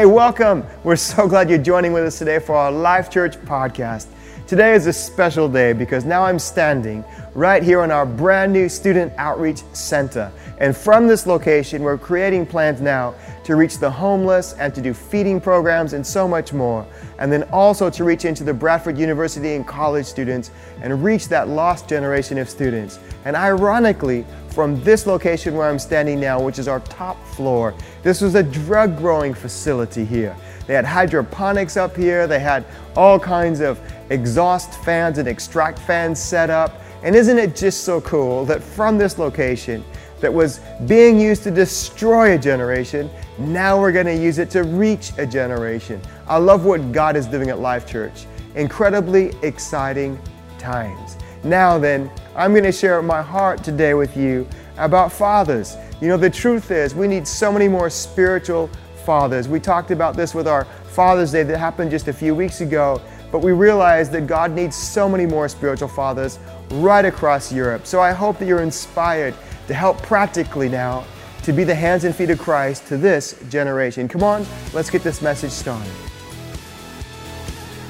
Hey, welcome. We're so glad you're joining with us today for our Life Church podcast. Today is a special day because now I'm standing right here in our brand new Student Outreach Center. And from this location, we're creating plans now to reach the homeless and to do feeding programs and so much more. And then also to reach into the Bradford University and college students and reach that lost generation of students. And ironically, from this location where I'm standing now, which is our top floor. This was a drug growing facility here. They had hydroponics up here, they had all kinds of exhaust fans and extract fans set up. And isn't it just so cool that from this location, that was being used to destroy a generation, now we're going to use it to reach a generation. I love what God is doing at Life Church. Incredibly exciting times. Now, then, I'm going to share my heart today with you about fathers. You know, the truth is, we need so many more spiritual fathers. We talked about this with our Father's Day that happened just a few weeks ago, but we realized that God needs so many more spiritual fathers right across Europe. So I hope that you're inspired to help practically now to be the hands and feet of Christ to this generation. Come on, let's get this message started.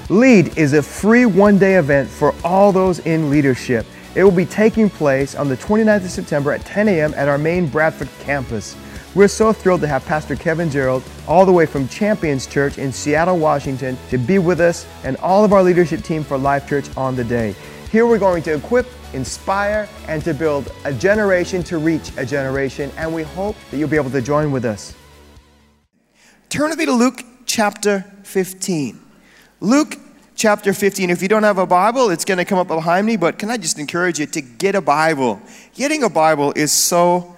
LEAD is a free one day event for all those in leadership. It will be taking place on the 29th of September at 10 a.m. at our main Bradford campus. We're so thrilled to have Pastor Kevin Gerald, all the way from Champions Church in Seattle, Washington, to be with us and all of our leadership team for Life Church on the day. Here we're going to equip, inspire, and to build a generation to reach a generation, and we hope that you'll be able to join with us. Turn with me to Luke chapter 15. Luke chapter 15. If you don't have a Bible, it's going to come up behind me, but can I just encourage you to get a Bible? Getting a Bible is so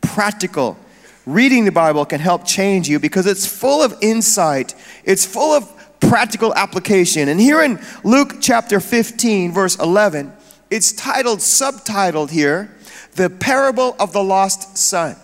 practical. Reading the Bible can help change you because it's full of insight, it's full of practical application. And here in Luke chapter 15, verse 11, it's titled, subtitled here, The Parable of the Lost Son.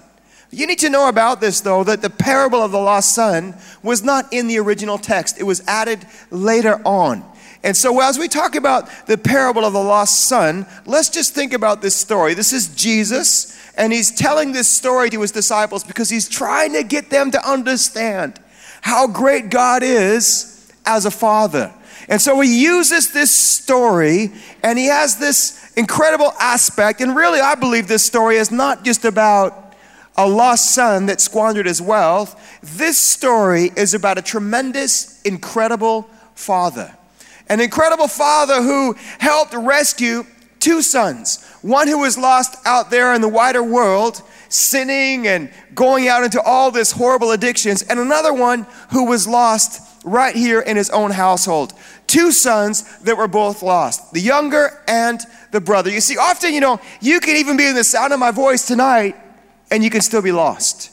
You need to know about this, though, that the parable of the lost son was not in the original text. It was added later on. And so, as we talk about the parable of the lost son, let's just think about this story. This is Jesus, and he's telling this story to his disciples because he's trying to get them to understand how great God is as a father. And so he uses this story, and he has this incredible aspect. And really, I believe this story is not just about a lost son that squandered his wealth. This story is about a tremendous, incredible father. An incredible father who helped rescue two sons. One who was lost out there in the wider world, sinning and going out into all this horrible addictions, and another one who was lost right here in his own household. Two sons that were both lost, the younger and the brother. You see, often, you know, you can even be in the sound of my voice tonight and you can still be lost.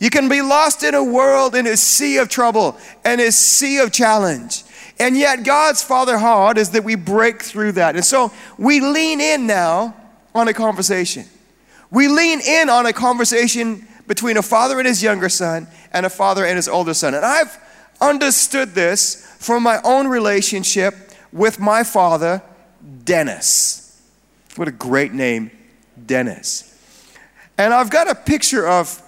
You can be lost in a world, in a sea of trouble and a sea of challenge. And yet, God's Father heart is that we break through that. And so we lean in now on a conversation. We lean in on a conversation between a father and his younger son and a father and his older son. And I've understood this from my own relationship with my father, Dennis. What a great name, Dennis. And I've got a picture of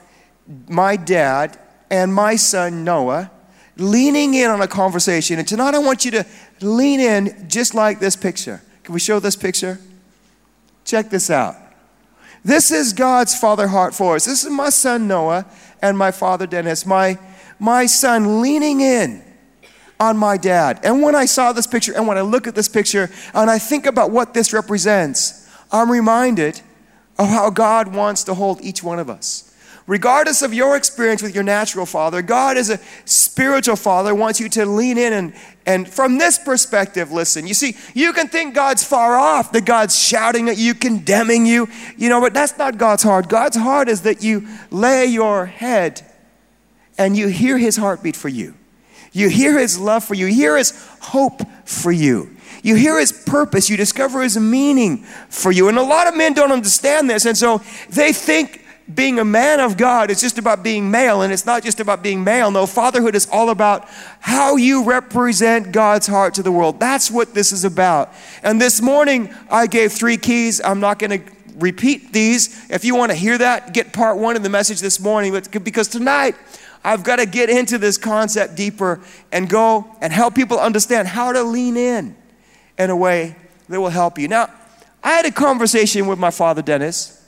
my dad and my son Noah leaning in on a conversation. And tonight I want you to lean in just like this picture. Can we show this picture? Check this out. This is God's father heart for us. This is my son Noah and my father Dennis, my, my son leaning in on my dad. And when I saw this picture and when I look at this picture and I think about what this represents, I'm reminded of how God wants to hold each one of us. Regardless of your experience with your natural father, God is a spiritual father, wants you to lean in and, and from this perspective, listen. You see, you can think God's far off, that God's shouting at you, condemning you, you know, but that's not God's heart. God's heart is that you lay your head and you hear his heartbeat for you. You hear his love for you, you hear his hope for you. You hear his purpose, you discover his meaning for you. And a lot of men don't understand this, and so they think being a man of God is just about being male, and it's not just about being male. No, fatherhood is all about how you represent God's heart to the world. That's what this is about. And this morning, I gave three keys. I'm not going to repeat these. If you want to hear that, get part one of the message this morning, But because tonight, I've got to get into this concept deeper and go and help people understand how to lean in in a way that will help you. Now, I had a conversation with my father, Dennis,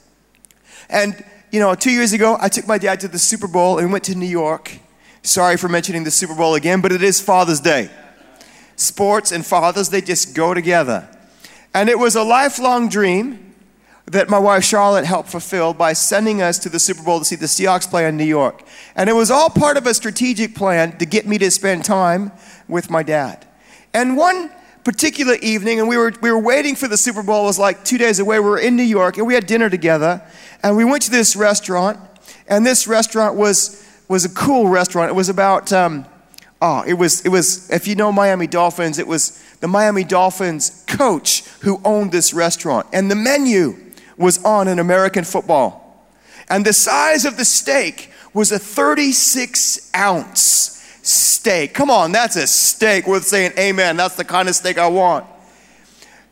and you know, two years ago, I took my dad to the Super Bowl and went to New York. Sorry for mentioning the Super Bowl again, but it is Father's Day. Sports and fathers, they just go together. And it was a lifelong dream that my wife Charlotte helped fulfill by sending us to the Super Bowl to see the Seahawks play in New York. And it was all part of a strategic plan to get me to spend time with my dad. And one particular evening, and we were, we were waiting for the Super Bowl, it was like two days away. We were in New York, and we had dinner together. And we went to this restaurant, and this restaurant was, was a cool restaurant. It was about, um, oh, it was, it was, if you know Miami Dolphins, it was the Miami Dolphins coach who owned this restaurant. And the menu was on an American football. And the size of the steak was a 36 ounce steak. Come on, that's a steak worth saying amen. That's the kind of steak I want.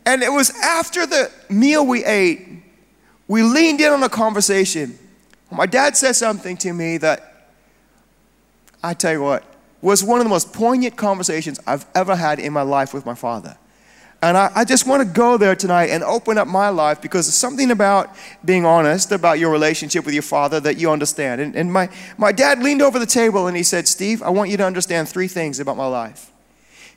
And it was after the meal we ate we leaned in on a conversation. My dad said something to me that, I tell you what, was one of the most poignant conversations I've ever had in my life with my father. And I, I, just want to go there tonight and open up my life because there's something about being honest about your relationship with your father that you understand. And, and my, my dad leaned over the table and he said, Steve, I want you to understand three things about my life.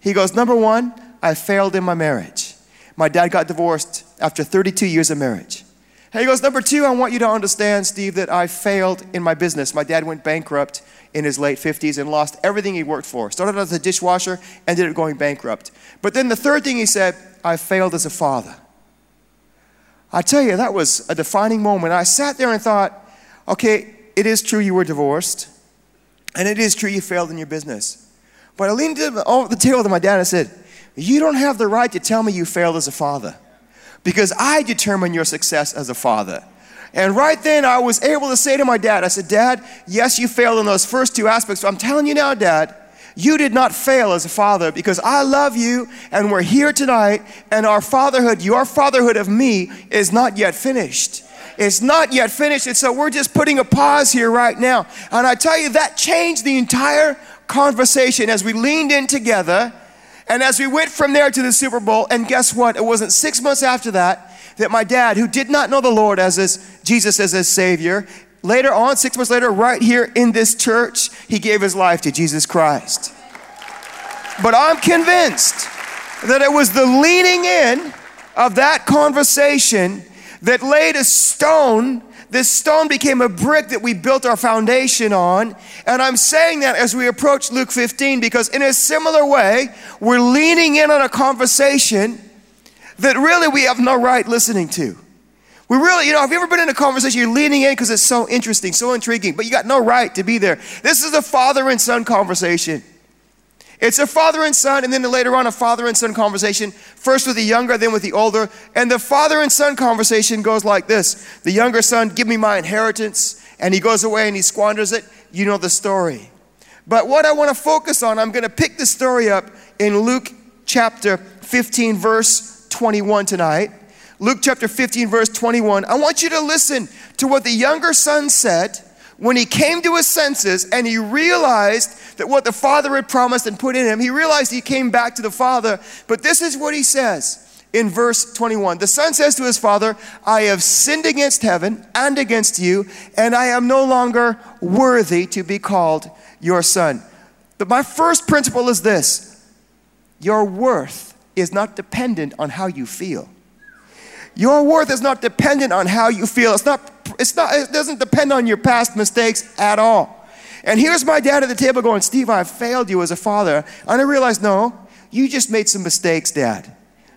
He goes, Number one, I failed in my marriage. My dad got divorced after 32 years of marriage. He goes, Number two, I want you to understand, Steve, that I failed in my business. My dad went bankrupt in his late 50s and lost everything he worked for. Started as a dishwasher, ended up going bankrupt. But then the third thing he said, I failed as a father. I tell you, that was a defining moment. I sat there and thought, okay, it is true you were divorced, and it is true you failed in your business. But I leaned over the table to my dad and said, You don't have the right to tell me you failed as a father because I determine your success as a father. And right then, I was able to say to my dad, I said, Dad, yes, you failed in those first two aspects, but I'm telling you now, Dad, you did not fail as a father because I love you and we're here tonight, and our fatherhood, your fatherhood of me, is not yet finished. It's not yet finished, and so we're just putting a pause here right now. And I tell you, that changed the entire conversation as we leaned in together and as we went from there to the Super Bowl, and guess what? It wasn't six months after that that my dad, who did not know the Lord as his, Jesus as his Savior, later on, six months later, right here in this church, he gave his life to Jesus Christ. But I'm convinced that it was the leaning in of that conversation that laid a stone this stone became a brick that we built our foundation on. And I'm saying that as we approach Luke 15 because, in a similar way, we're leaning in on a conversation that really we have no right listening to. We really, you know, have you ever been in a conversation you're leaning in because it's so interesting, so intriguing, but you got no right to be there? This is a father and son conversation. It's a father and son, and then later on, a father and son conversation, first with the younger, then with the older. And the father and son conversation goes like this The younger son, give me my inheritance, and he goes away and he squanders it. You know the story. But what I want to focus on, I'm going to pick the story up in Luke chapter 15, verse 21 tonight. Luke chapter 15, verse 21. I want you to listen to what the younger son said when he came to his senses and he realized that what the Father had promised and put in him, he realized he came back to the Father. But this is what he says in verse 21. The Son says to his Father, I have sinned against heaven and against you, and I am no longer worthy to be called your Son. But my first principle is this your worth is not dependent on how you feel. Your worth is not dependent on how you feel. It's not it's not, it doesn't depend on your past mistakes at all. And here's my dad at the table going, Steve, I've failed you as a father. And I realized, no, you just made some mistakes, Dad.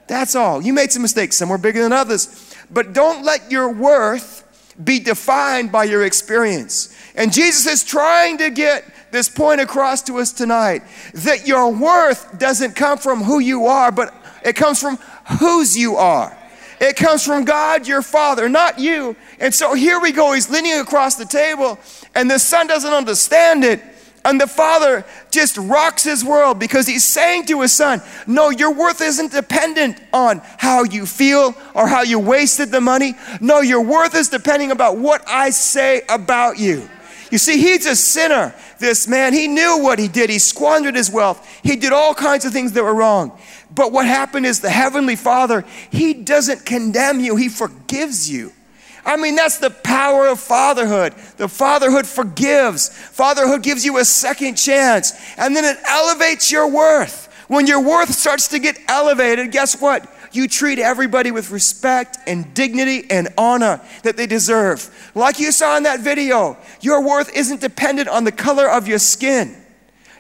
That's all. You made some mistakes. Some were bigger than others. But don't let your worth be defined by your experience. And Jesus is trying to get this point across to us tonight that your worth doesn't come from who you are, but it comes from whose you are. It comes from God, your Father, not you. And so here we go. He's leaning across the table, and the son doesn't understand it. And the father just rocks his world because he's saying to his son, No, your worth isn't dependent on how you feel or how you wasted the money. No, your worth is depending about what I say about you. You see, he's a sinner this man, he knew what he did. He squandered his wealth. He did all kinds of things that were wrong. But what happened is the Heavenly Father, He doesn't condemn you, He forgives you. I mean, that's the power of fatherhood. The fatherhood forgives. Fatherhood gives you a second chance. And then it elevates your worth. When your worth starts to get elevated, guess what? You treat everybody with respect and dignity and honor that they deserve. Like you saw in that video, your worth isn't dependent on the color of your skin.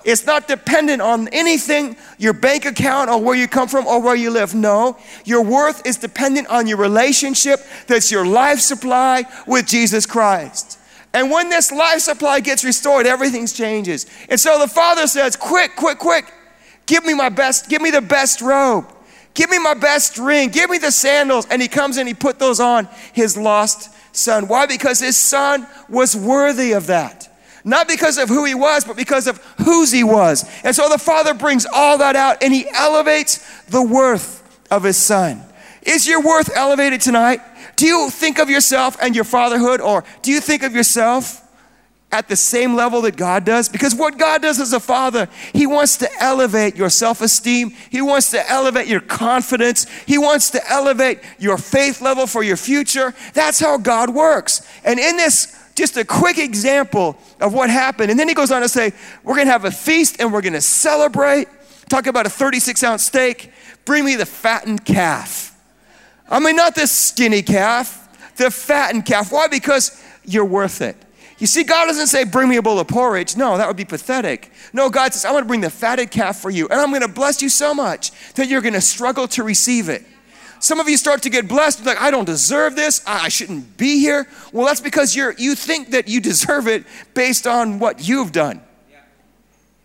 It's not dependent on anything, your bank account or where you come from or where you live. No, your worth is dependent on your relationship that's your life supply with Jesus Christ. And when this life supply gets restored, everything changes. And so the father says, Quick, quick, quick, give me my best, give me the best robe. Give me my best ring. Give me the sandals. And he comes and he put those on his lost son. Why? Because his son was worthy of that. Not because of who he was, but because of whose he was. And so the father brings all that out and he elevates the worth of his son. Is your worth elevated tonight? Do you think of yourself and your fatherhood, or do you think of yourself at the same level that God does? Because what God does as a father, He wants to elevate your self esteem, He wants to elevate your confidence, He wants to elevate your faith level for your future. That's how God works. And in this, just a quick example of what happened. And then he goes on to say, We're gonna have a feast and we're gonna celebrate. Talk about a 36 ounce steak. Bring me the fattened calf. I mean, not the skinny calf, the fattened calf. Why? Because you're worth it. You see, God doesn't say, Bring me a bowl of porridge. No, that would be pathetic. No, God says, I'm gonna bring the fatted calf for you, and I'm gonna bless you so much that you're gonna struggle to receive it. Some of you start to get blessed, like, I don't deserve this, I shouldn't be here. Well, that's because you're, you think that you deserve it based on what you've done.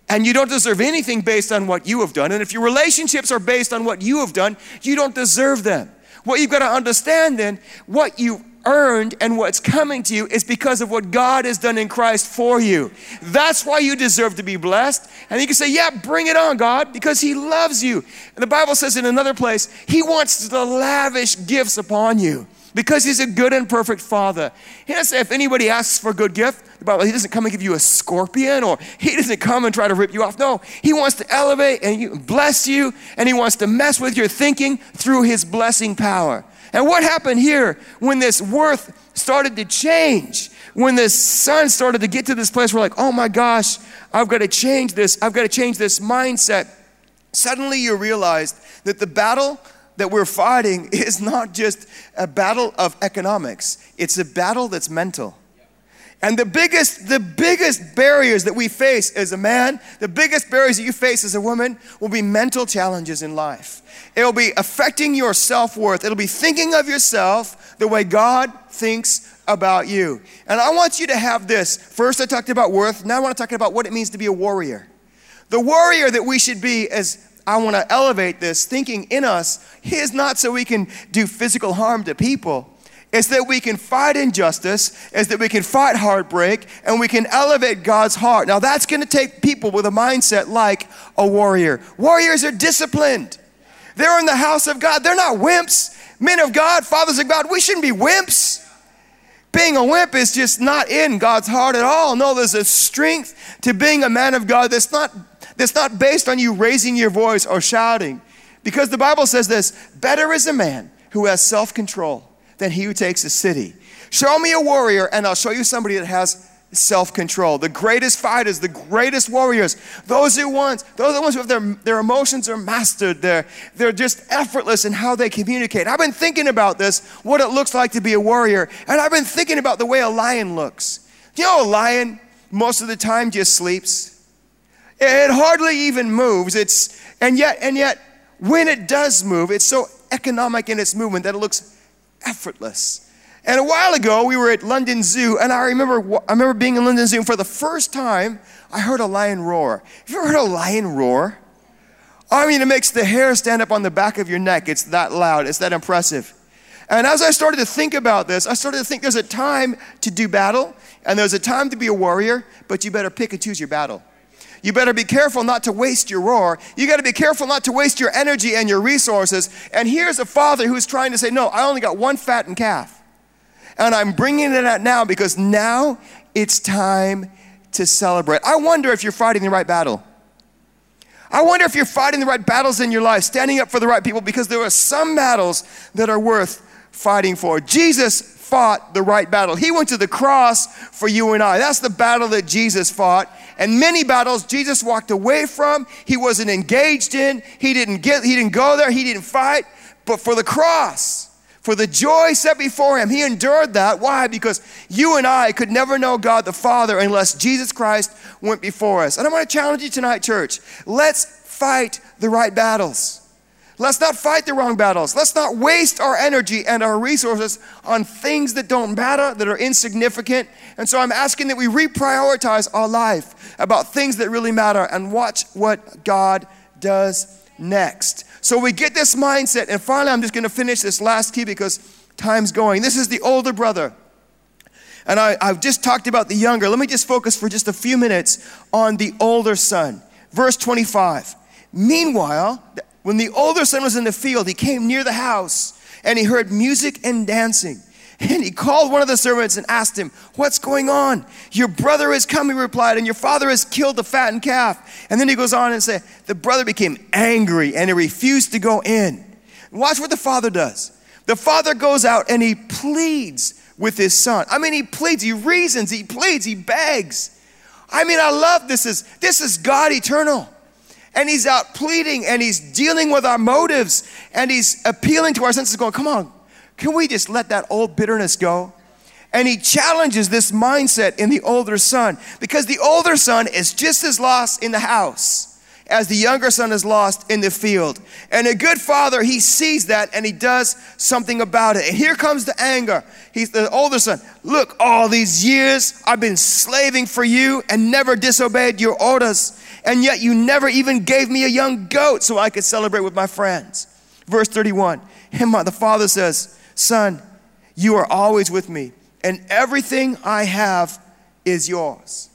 And you don't deserve anything based on what you have done. And if your relationships are based on what you have done, you don't deserve them. What you've got to understand then, what you earned and what's coming to you is because of what God has done in Christ for you. That's why you deserve to be blessed. And you can say, Yeah, bring it on, God, because He loves you. And the Bible says in another place, He wants to lavish gifts upon you because He's a good and perfect Father. He doesn't say if anybody asks for a good gift, the Bible, He doesn't come and give you a scorpion or He doesn't come and try to rip you off. No, He wants to elevate and bless you and He wants to mess with your thinking through His blessing power. And what happened here when this worth started to change? When the son started to get to this place where, like, oh my gosh, I've got to change this, I've got to change this mindset. Suddenly you realized that the battle that we're fighting is not just a battle of economics, it's a battle that's mental. And the biggest, the biggest barriers that we face as a man, the biggest barriers that you face as a woman will be mental challenges in life. It'll be affecting your self worth. It'll be thinking of yourself the way God thinks about you. And I want you to have this. First, I talked about worth. Now, I want to talk about what it means to be a warrior. The warrior that we should be as I want to elevate this thinking in us is not so we can do physical harm to people. It's that we can fight injustice, is that we can fight heartbreak, and we can elevate God's heart. Now, that's going to take people with a mindset like a warrior. Warriors are disciplined. They're in the house of God. They're not wimps. Men of God, fathers of God, we shouldn't be wimps. Being a wimp is just not in God's heart at all. No, there's a strength to being a man of God that's not, that's not based on you raising your voice or shouting. Because the Bible says this better is a man who has self control than he who takes a city. Show me a warrior, and I'll show you somebody that has self control. The greatest fighters, the greatest warriors, those who ones, those are the ones who have their, their emotions are mastered. They're, they're just effortless in how they communicate. I've been thinking about this, what it looks like to be a warrior, and I've been thinking about the way a lion looks. You know, a lion most of the time just sleeps. It hardly even moves. It's and yet and yet when it does move, it's so economic in its movement that it looks effortless. And a while ago, we were at London Zoo, and I remember, I remember being in London Zoo, and for the first time, I heard a lion roar. Have you ever heard a lion roar? I mean, it makes the hair stand up on the back of your neck. It's that loud, it's that impressive. And as I started to think about this, I started to think there's a time to do battle, and there's a time to be a warrior, but you better pick and choose your battle. You better be careful not to waste your roar. You got to be careful not to waste your energy and your resources. And here's a father who's trying to say, No, I only got one fattened calf. And I'm bringing it out now because now it's time to celebrate. I wonder if you're fighting the right battle. I wonder if you're fighting the right battles in your life, standing up for the right people, because there are some battles that are worth fighting for. Jesus fought the right battle. He went to the cross for you and I. That's the battle that Jesus fought. And many battles Jesus walked away from. He wasn't engaged in. He didn't get he didn't go there. He didn't fight. But for the cross, for the joy set before him, he endured that. Why? Because you and I could never know God the Father unless Jesus Christ went before us. And I want to challenge you tonight, church. Let's fight the right battles. Let's not fight the wrong battles. Let's not waste our energy and our resources on things that don't matter, that are insignificant. And so I'm asking that we reprioritize our life about things that really matter and watch what God does next. So we get this mindset. And finally, I'm just going to finish this last key because time's going. This is the older brother. And I, have just talked about the younger. Let me just focus for just a few minutes on the older son. Verse 25. Meanwhile, when the older son was in the field, he came near the house and he heard music and dancing. And he called one of the servants and asked him, What's going on? Your brother has come, he replied, and your father has killed the fattened calf. And then he goes on and says, The brother became angry and he refused to go in. Watch what the father does. The father goes out and he pleads with his son. I mean, he pleads, he reasons, he pleads, he begs. I mean, I love this is this is God eternal and he's out pleading and he's dealing with our motives and he's appealing to our senses, going, Come on, can we just let that old bitterness go? And he challenges this mindset in the older son because the older son is just as lost in the house as the younger son is lost in the field. And a good father, he sees that and he does something about it. And here comes the anger. He's the older son. Look, all these years I've been slaving for you and never disobeyed your orders and yet you never even gave me a young goat so I could celebrate with my friends. Verse 31, and the father says, Son, you are always with me, and everything I have is yours.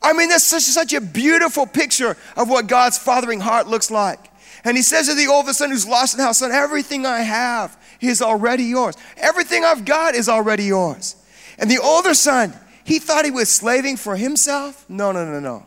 I mean, that's such, such a beautiful picture of what God's fathering heart looks like. And he says to the older son who's lost in the house, Son, everything I have is already yours. Everything I've got is already yours. And the older son, he thought he was slaving for himself. No, no, no, no.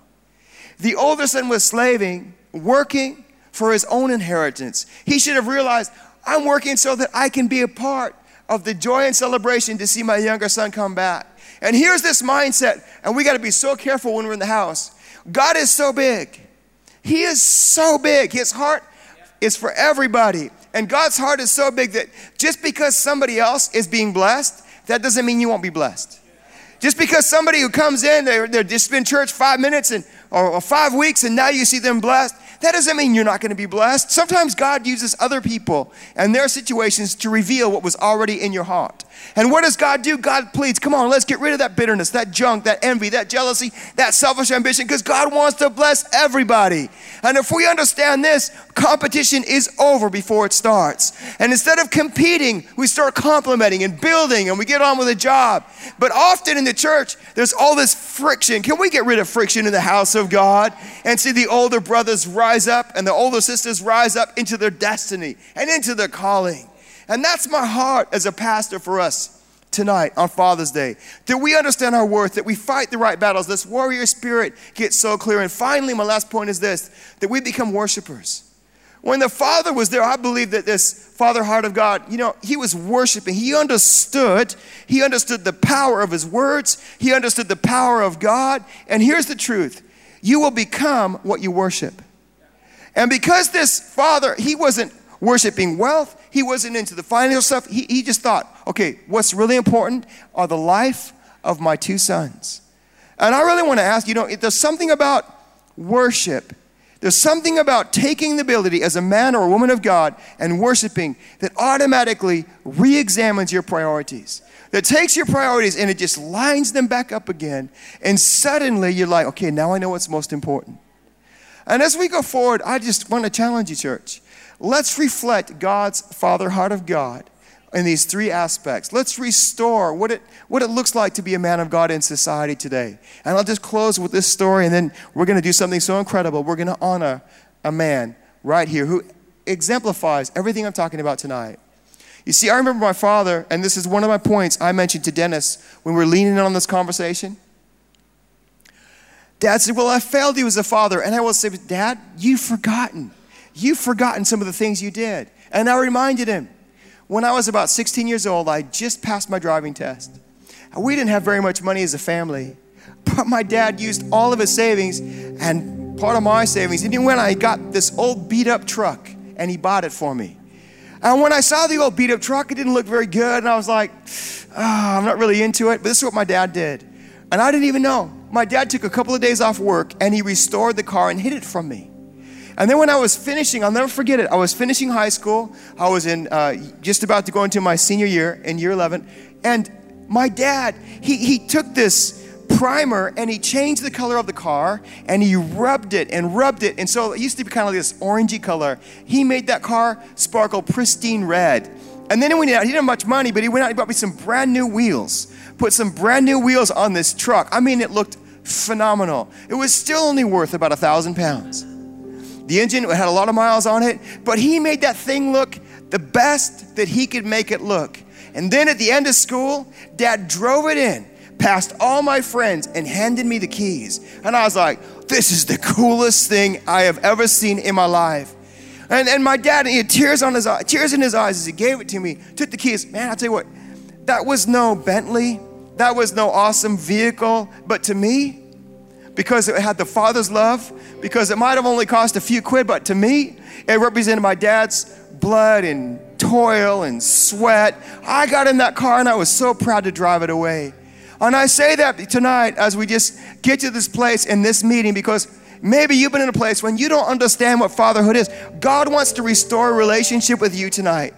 The older son was slaving, working for his own inheritance. He should have realized, I'm working so that I can be a part of the joy and celebration to see my younger son come back. And here's this mindset, and we got to be so careful when we're in the house. God is so big. He is so big. His heart is for everybody. And God's heart is so big that just because somebody else is being blessed, that doesn't mean you won't be blessed. Just because somebody who comes in, they're, just been church five minutes and, or, five weeks and now you see them blessed, that doesn't mean you're not going to be blessed. Sometimes God uses other people and their situations to reveal what was already in your heart. And what does God do? God pleads, come on, let's get rid of that bitterness, that junk, that envy, that jealousy, that selfish ambition, because God wants to bless everybody. And if we understand this, competition is over before it starts. And instead of competing, we start complimenting and building and we get on with a job. But often in the church, there's all this friction. Can we get rid of friction in the house of God and see the older brothers rise up and the older sisters rise up into their destiny and into their calling? And that's my heart as a pastor for us tonight on Father's Day. That we understand our worth, that we fight the right battles, this warrior spirit gets so clear. And finally, my last point is this that we become worshipers. When the Father was there, I believe that this Father heart of God, you know, he was worshiping. He understood. He understood the power of his words. He understood the power of God. And here's the truth you will become what you worship. And because this Father, he wasn't worshiping wealth. He wasn't into the financial stuff. He, he just thought, okay, what's really important are the life of my two sons. And I really want to ask, you know, there's something about worship. There's something about taking the ability as a man or a woman of God and worshiping that automatically re examines your priorities. That takes your priorities and it just lines them back up again. And suddenly you're like, okay, now I know what's most important. And as we go forward, I just want to challenge you, church. Let's reflect God's Father heart of God in these three aspects. Let's restore what it, what it looks like to be a man of God in society today. And I'll just close with this story, and then we're going to do something so incredible. We're going to honor a man right here who exemplifies everything I'm talking about tonight. You see, I remember my father, and this is one of my points I mentioned to Dennis when we were leaning on this conversation. Dad said, Well, I failed you as a father. And I will say, Dad, you've forgotten. You've forgotten some of the things you did. And I reminded him, when I was about 16 years old, I just passed my driving test. We didn't have very much money as a family, but my dad used all of his savings and part of my savings. And he went, I got this old beat up truck and he bought it for me. And when I saw the old beat up truck, it didn't look very good. And I was like, oh, I'm not really into it. But this is what my dad did. And I didn't even know. My dad took a couple of days off work and he restored the car and hid it from me. And then when I was finishing, I'll never forget it. I was finishing high school. I was in uh, just about to go into my senior year in year 11. And my dad, he, he took this primer and he changed the color of the car and he rubbed it and rubbed it. And so it used to be kind of this orangey color. He made that car sparkle pristine red. And then he he didn't have much money, but he went out and bought me some brand new wheels. Put some brand new wheels on this truck. I mean, it looked phenomenal. It was still only worth about a thousand pounds. The engine had a lot of miles on it, but he made that thing look the best that he could make it look. And then at the end of school, dad drove it in, past all my friends, and handed me the keys. And I was like, this is the coolest thing I have ever seen in my life. And, and my dad, he had tears, on his, tears in his eyes as he gave it to me, took the keys. Man, I'll tell you what, that was no Bentley, that was no awesome vehicle, but to me, because it had the Father's love, because it might have only cost a few quid, but to me, it represented my dad's blood and toil and sweat. I got in that car and I was so proud to drive it away. And I say that tonight as we just get to this place in this meeting because maybe you've been in a place when you don't understand what fatherhood is. God wants to restore a relationship with you tonight.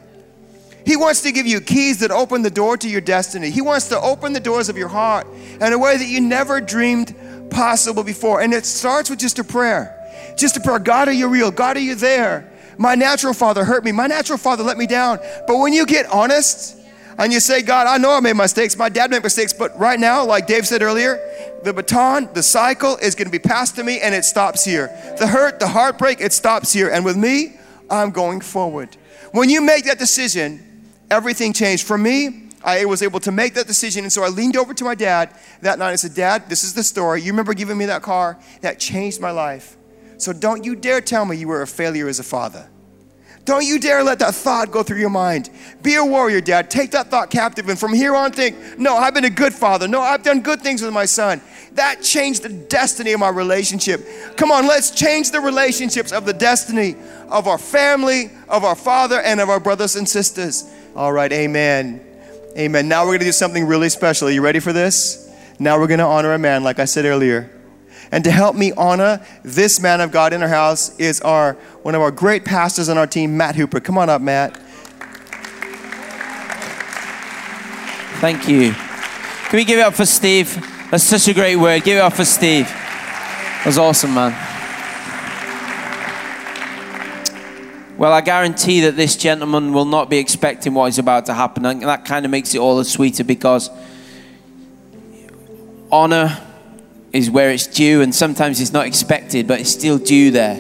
He wants to give you keys that open the door to your destiny. He wants to open the doors of your heart in a way that you never dreamed possible before. And it starts with just a prayer. Just a prayer. God, are you real? God, are you there? My natural father hurt me. My natural father let me down. But when you get honest and you say, God, I know I made mistakes. My dad made mistakes. But right now, like Dave said earlier, the baton, the cycle is going to be passed to me and it stops here. The hurt, the heartbreak, it stops here. And with me, I'm going forward. When you make that decision, everything changed. For me, I was able to make that decision. And so I leaned over to my dad that night and said, Dad, this is the story. You remember giving me that car? That changed my life. So don't you dare tell me you were a failure as a father. Don't you dare let that thought go through your mind. Be a warrior, Dad. Take that thought captive, and from here on, think, no, I've been a good father. No, I've done good things with my son. That changed the destiny of my relationship. Come on, let's change the relationships of the destiny of our family, of our father, and of our brothers and sisters. All right, amen. Amen. Now we're going to do something really special. Are you ready for this? Now we're going to honor a man, like I said earlier. And to help me honor this man of God in our house is our one of our great pastors on our team, Matt Hooper. Come on up, Matt. Thank you. Can we give it up for Steve? That's such a great word. Give it up for Steve. That was awesome, man. Well, I guarantee that this gentleman will not be expecting what is about to happen. And that kind of makes it all the sweeter because honor is where it's due, and sometimes it's not expected, but it's still due there.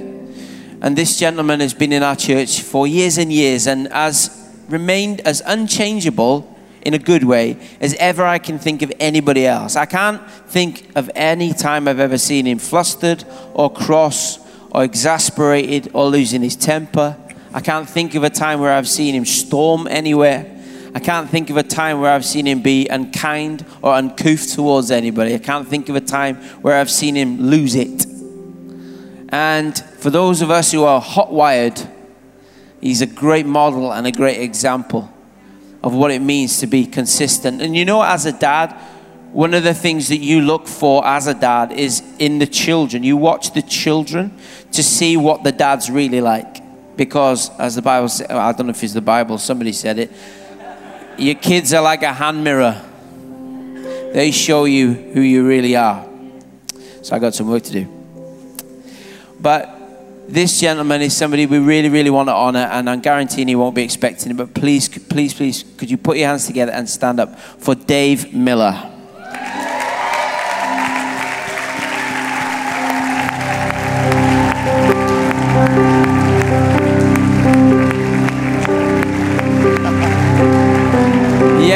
And this gentleman has been in our church for years and years and has remained as unchangeable in a good way as ever I can think of anybody else. I can't think of any time I've ever seen him flustered or cross or exasperated or losing his temper. I can't think of a time where I've seen him storm anywhere. I can't think of a time where I've seen him be unkind or uncouth towards anybody. I can't think of a time where I've seen him lose it. And for those of us who are hot wired, he's a great model and a great example of what it means to be consistent. And you know, as a dad, one of the things that you look for as a dad is in the children. You watch the children to see what the dad's really like. Because, as the Bible says, I don't know if it's the Bible, somebody said it, your kids are like a hand mirror. They show you who you really are. So I got some work to do. But this gentleman is somebody we really, really want to honor, and I'm guaranteeing he won't be expecting it. But please, please, please, could you put your hands together and stand up for Dave Miller?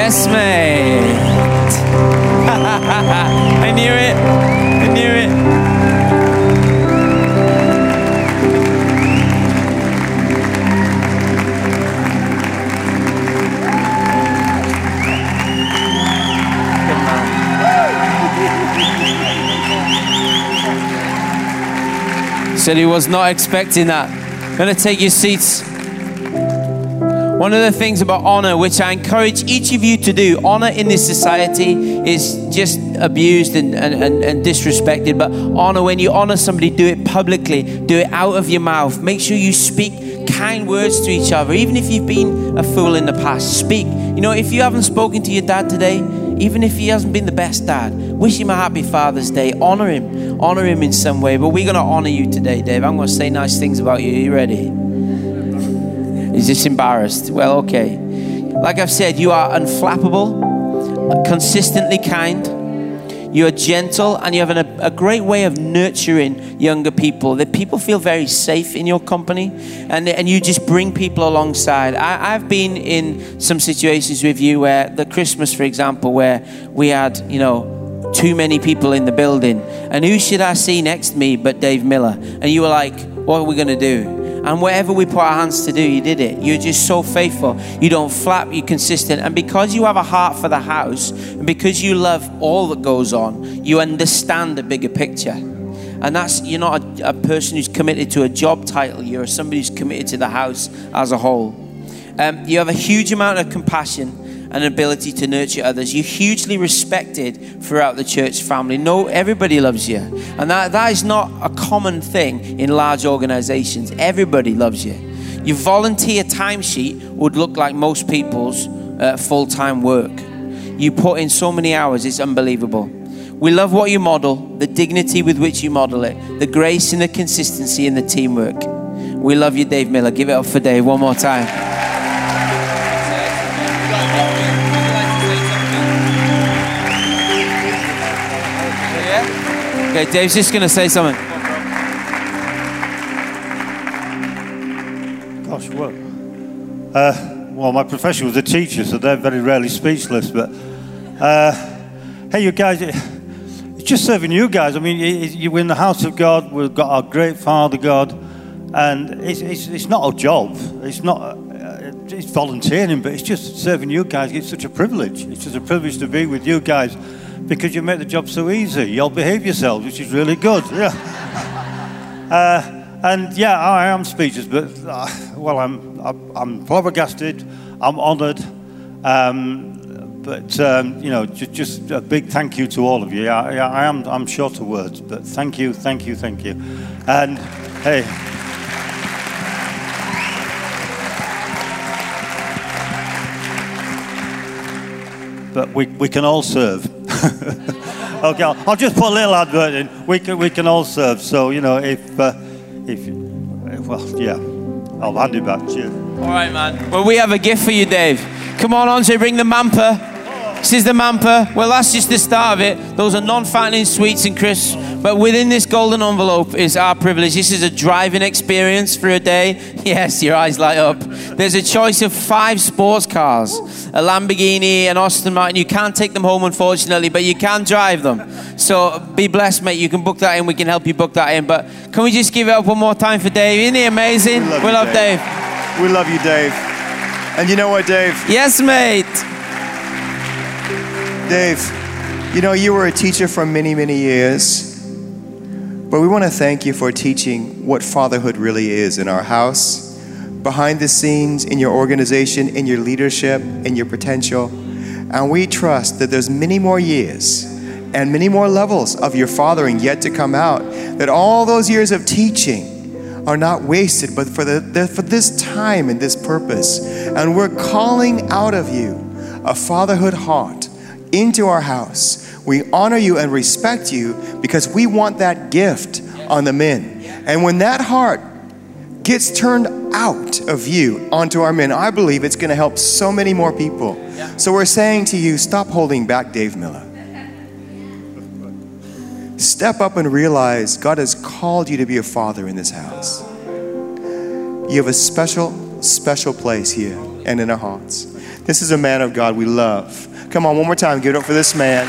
investment. I knew it. I knew it. Said he was not expecting that. Gonna take your seats. One of the things about honor, which I encourage each of you to do, honor in this society is just abused and, and, and, and, disrespected. But honor, when you honor somebody, do it publicly, do it out of your mouth. Make sure you speak kind words to each other, even if you've been a fool in the past. Speak. You know, if you haven't spoken to your dad today, even if he hasn't been the best dad, wish him a happy Father's Day. Honor him. Honor him in some way. But we're going to honor you today, Dave. I'm going to say nice things about you. Are you ready? He's just embarrassed. Well, okay. Like I've said, you are unflappable, consistently kind. You're gentle and you have an, a great way of nurturing younger people. That people feel very safe in your company and, and you just bring people alongside. I, I've been in some situations with you where, the Christmas, for example, where we had, you know, too many people in the building. And who should I see next to me but Dave Miller? And you were like, what are we going to do? And whatever we put our hands to do, you did it. You're just so faithful. You don't flap, you're consistent. And because you have a heart for the house, and because you love all that goes on, you understand the bigger picture. And that's, you're not a, a person who's committed to a job title, you're somebody who's committed to the house as a whole. Um, you have a huge amount of compassion and ability to nurture others. You're hugely respected throughout the church family. No, everybody loves you. And that, that is not a common thing in large organizations. Everybody loves you. Your volunteer timesheet would look like most people's uh, full time work. You put in so many hours, it's unbelievable. We love what you model, the dignity with which you model it, the grace and the consistency and the teamwork. We love you, Dave Miller. Give it up for Dave one more time. Okay, Dave's just going to say something. Gosh, what? Uh, well, my profession was a teacher, so they're very rarely speechless. But uh, hey, you guys, it's just serving you guys. I mean, you're in the house of God. We've got our great Father God, and it's, it's, it's not a job. It's not. Uh, it's volunteering, but it's just serving you guys. It's such a privilege. It's just a privilege to be with you guys because you make the job so easy. You'll behave yourselves, which is really good. Yeah. Uh, and yeah, I am speechless, but uh, well, I'm, I'm, I'm flabbergasted. I'm honoured. Um, but um, you know, just, just, a big thank you to all of you. I, I am I'm short of words, but thank you, thank you, thank you. And hey. but we, we can all serve. okay, I'll, I'll, just put a little advert in. We can, we can all serve. So, you know, if, uh, if, well, yeah, I'll hand it back to you. All right, man. Well, we have a gift for you, Dave. Come on, Andre, bring the mamper. This is the mamper. Well, that's just the start of it. Those are non-fattening sweets and crisps. But within this golden envelope is our privilege. This is a driving experience for a day. Yes, your eyes light up. There's a choice of five sports cars a Lamborghini, an Aston Martin. You can't take them home, unfortunately, but you can drive them. So be blessed, mate. You can book that in. We can help you book that in. But can we just give it up one more time for Dave? Isn't he amazing? We love, we love Dave. Dave. We love you, Dave. And you know what, Dave? Yes, mate. Dave, you know, you were a teacher for many, many years. But we want to thank you for teaching what fatherhood really is in our house, behind the scenes, in your organization, in your leadership, in your potential. And we trust that there's many more years and many more levels of your fathering yet to come out, that all those years of teaching are not wasted, but for, the, for this time and this purpose. And we're calling out of you a fatherhood heart into our house we honor you and respect you because we want that gift on the men. And when that heart gets turned out of you onto our men, I believe it's going to help so many more people. So we're saying to you, stop holding back, Dave Miller. Step up and realize God has called you to be a father in this house. You have a special, special place here and in our hearts. This is a man of God we love. Come on, one more time, give it up for this man.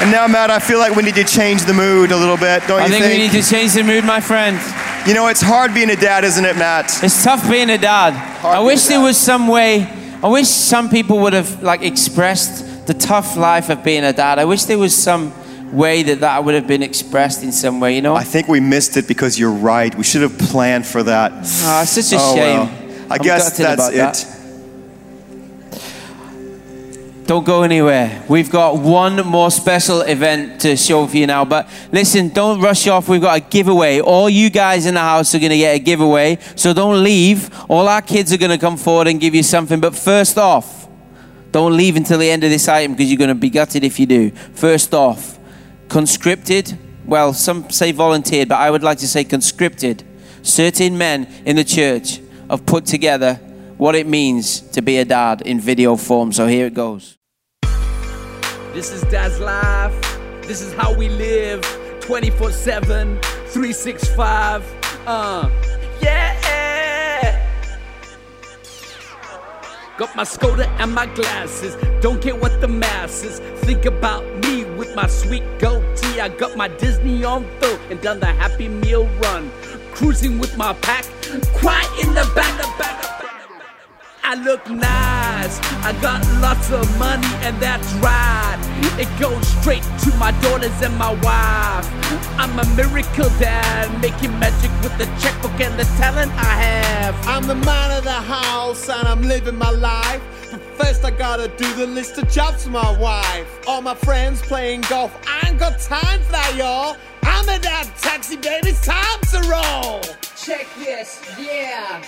And now, Matt, I feel like we need to change the mood a little bit, don't I you think? I think we need to change the mood, my friend. You know, it's hard being a dad, isn't it, Matt? It's tough being a dad. Hard I wish there was some way, I wish some people would have like expressed the tough life of being a dad. I wish there was some way that that would have been expressed in some way, you know? I think we missed it because you're right. We should have planned for that. Ah, it's such a Oh, shame. well. I I'm guess that's it. that. Don't go anywhere. We've got one more special event to show for you now. But listen, don't rush off. We've got a giveaway. All you guys in the house are going to get a giveaway. So don't leave. All our kids are going to come forward and give you something. But first off, don't leave until the end of this item because you're going to be gutted if you do. First off, conscripted. Well, some say volunteered, but I would like to say conscripted. Certain men in the church have put together what it means to be a dad in video form. So here it goes. This is Dad's Life. This is how we live 24 7, 365. Uh, yeah. Got my Skoda and my glasses. Don't care what the masses think about me with my sweet goatee. I got my Disney on throw and done the Happy Meal run. Cruising with my pack, quiet in the back, the back. I look nice. I got lots of money, and that's right. It goes straight to my daughters and my wife. I'm a miracle dad, making magic with the checkbook and the talent I have. I'm the man of the house and I'm living my life. But first, I gotta do the list of jobs for my wife. All my friends playing golf. I ain't got time for that, y'all. I'm a dad taxi, baby. It's time to roll. Check this, yeah.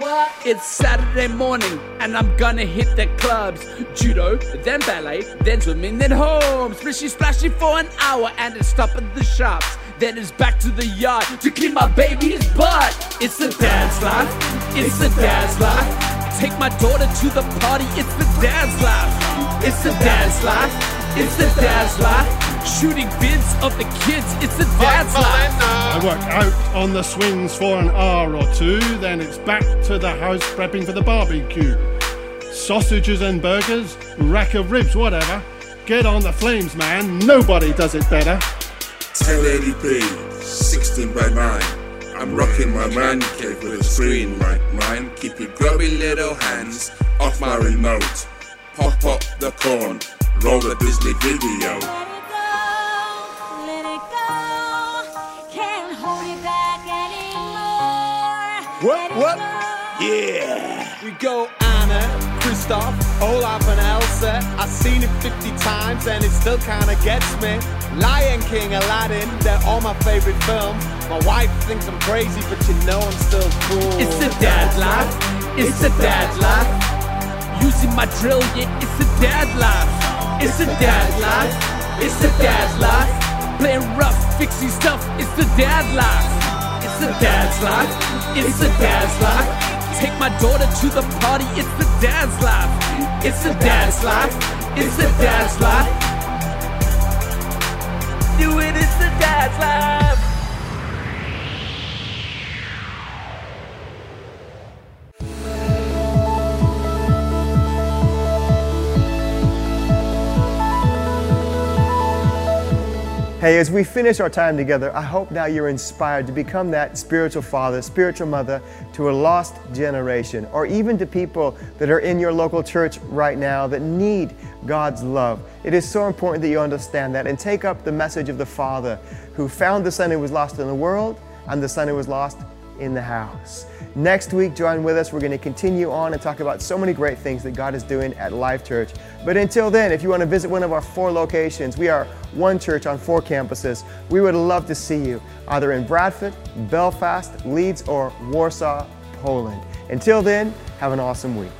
What? It's Saturday morning and I'm gonna hit the clubs. Judo, then ballet, then swimming, then home. Splishy splashy for an hour and then stop at the shops. Then it's back to the yard to clean my baby's butt. It's the dad's life. It's the dad's life. Take my daughter to the party. It's the dad's life. It's the dad's life. It's the dad's life. Shooting bids of the kids. It's the dad's life. I work out on the swings for an hour or two, then it's back to the house prepping for the barbecue. Sausages and burgers, rack of ribs, whatever. Get on the flames, man. Nobody does it better. 1080p, 16 by 9. I'm rocking my man cave with a screen right mine. Keep your grubby little hands off my remote. Pop up the corn, roll the Disney video. What, what? Yeah. We go Anna, Kristoff, Olaf, and Elsa. I've seen it 50 times and it still kinda gets me. Lion King, Aladdin, they're all my favorite films. My wife thinks I'm crazy, but you know I'm still cool. It's the dad's life. It's the dad's life. Using my drill, yeah, it's the dad's life. It's the dad's life. It's the dad's life. Playing rough, fixing stuff. It's the dad's life. It's the dad's life. It's the dad's life. Take my daughter to the party. It's the dad's life. It's the dad's life. It's the dad's life. Do it. It's the dad's life. Hey, as we finish our time together, I hope now you're inspired to become that spiritual father, spiritual mother to a lost generation, or even to people that are in your local church right now that need God's love. It is so important that you understand that and take up the message of the Father who found the Son who was lost in the world and the Son who was lost in the house. Next week, join with us. We're going to continue on and talk about so many great things that God is doing at Life Church. But until then, if you want to visit one of our four locations, we are one church on four campuses. We would love to see you either in Bradford, Belfast, Leeds, or Warsaw, Poland. Until then, have an awesome week.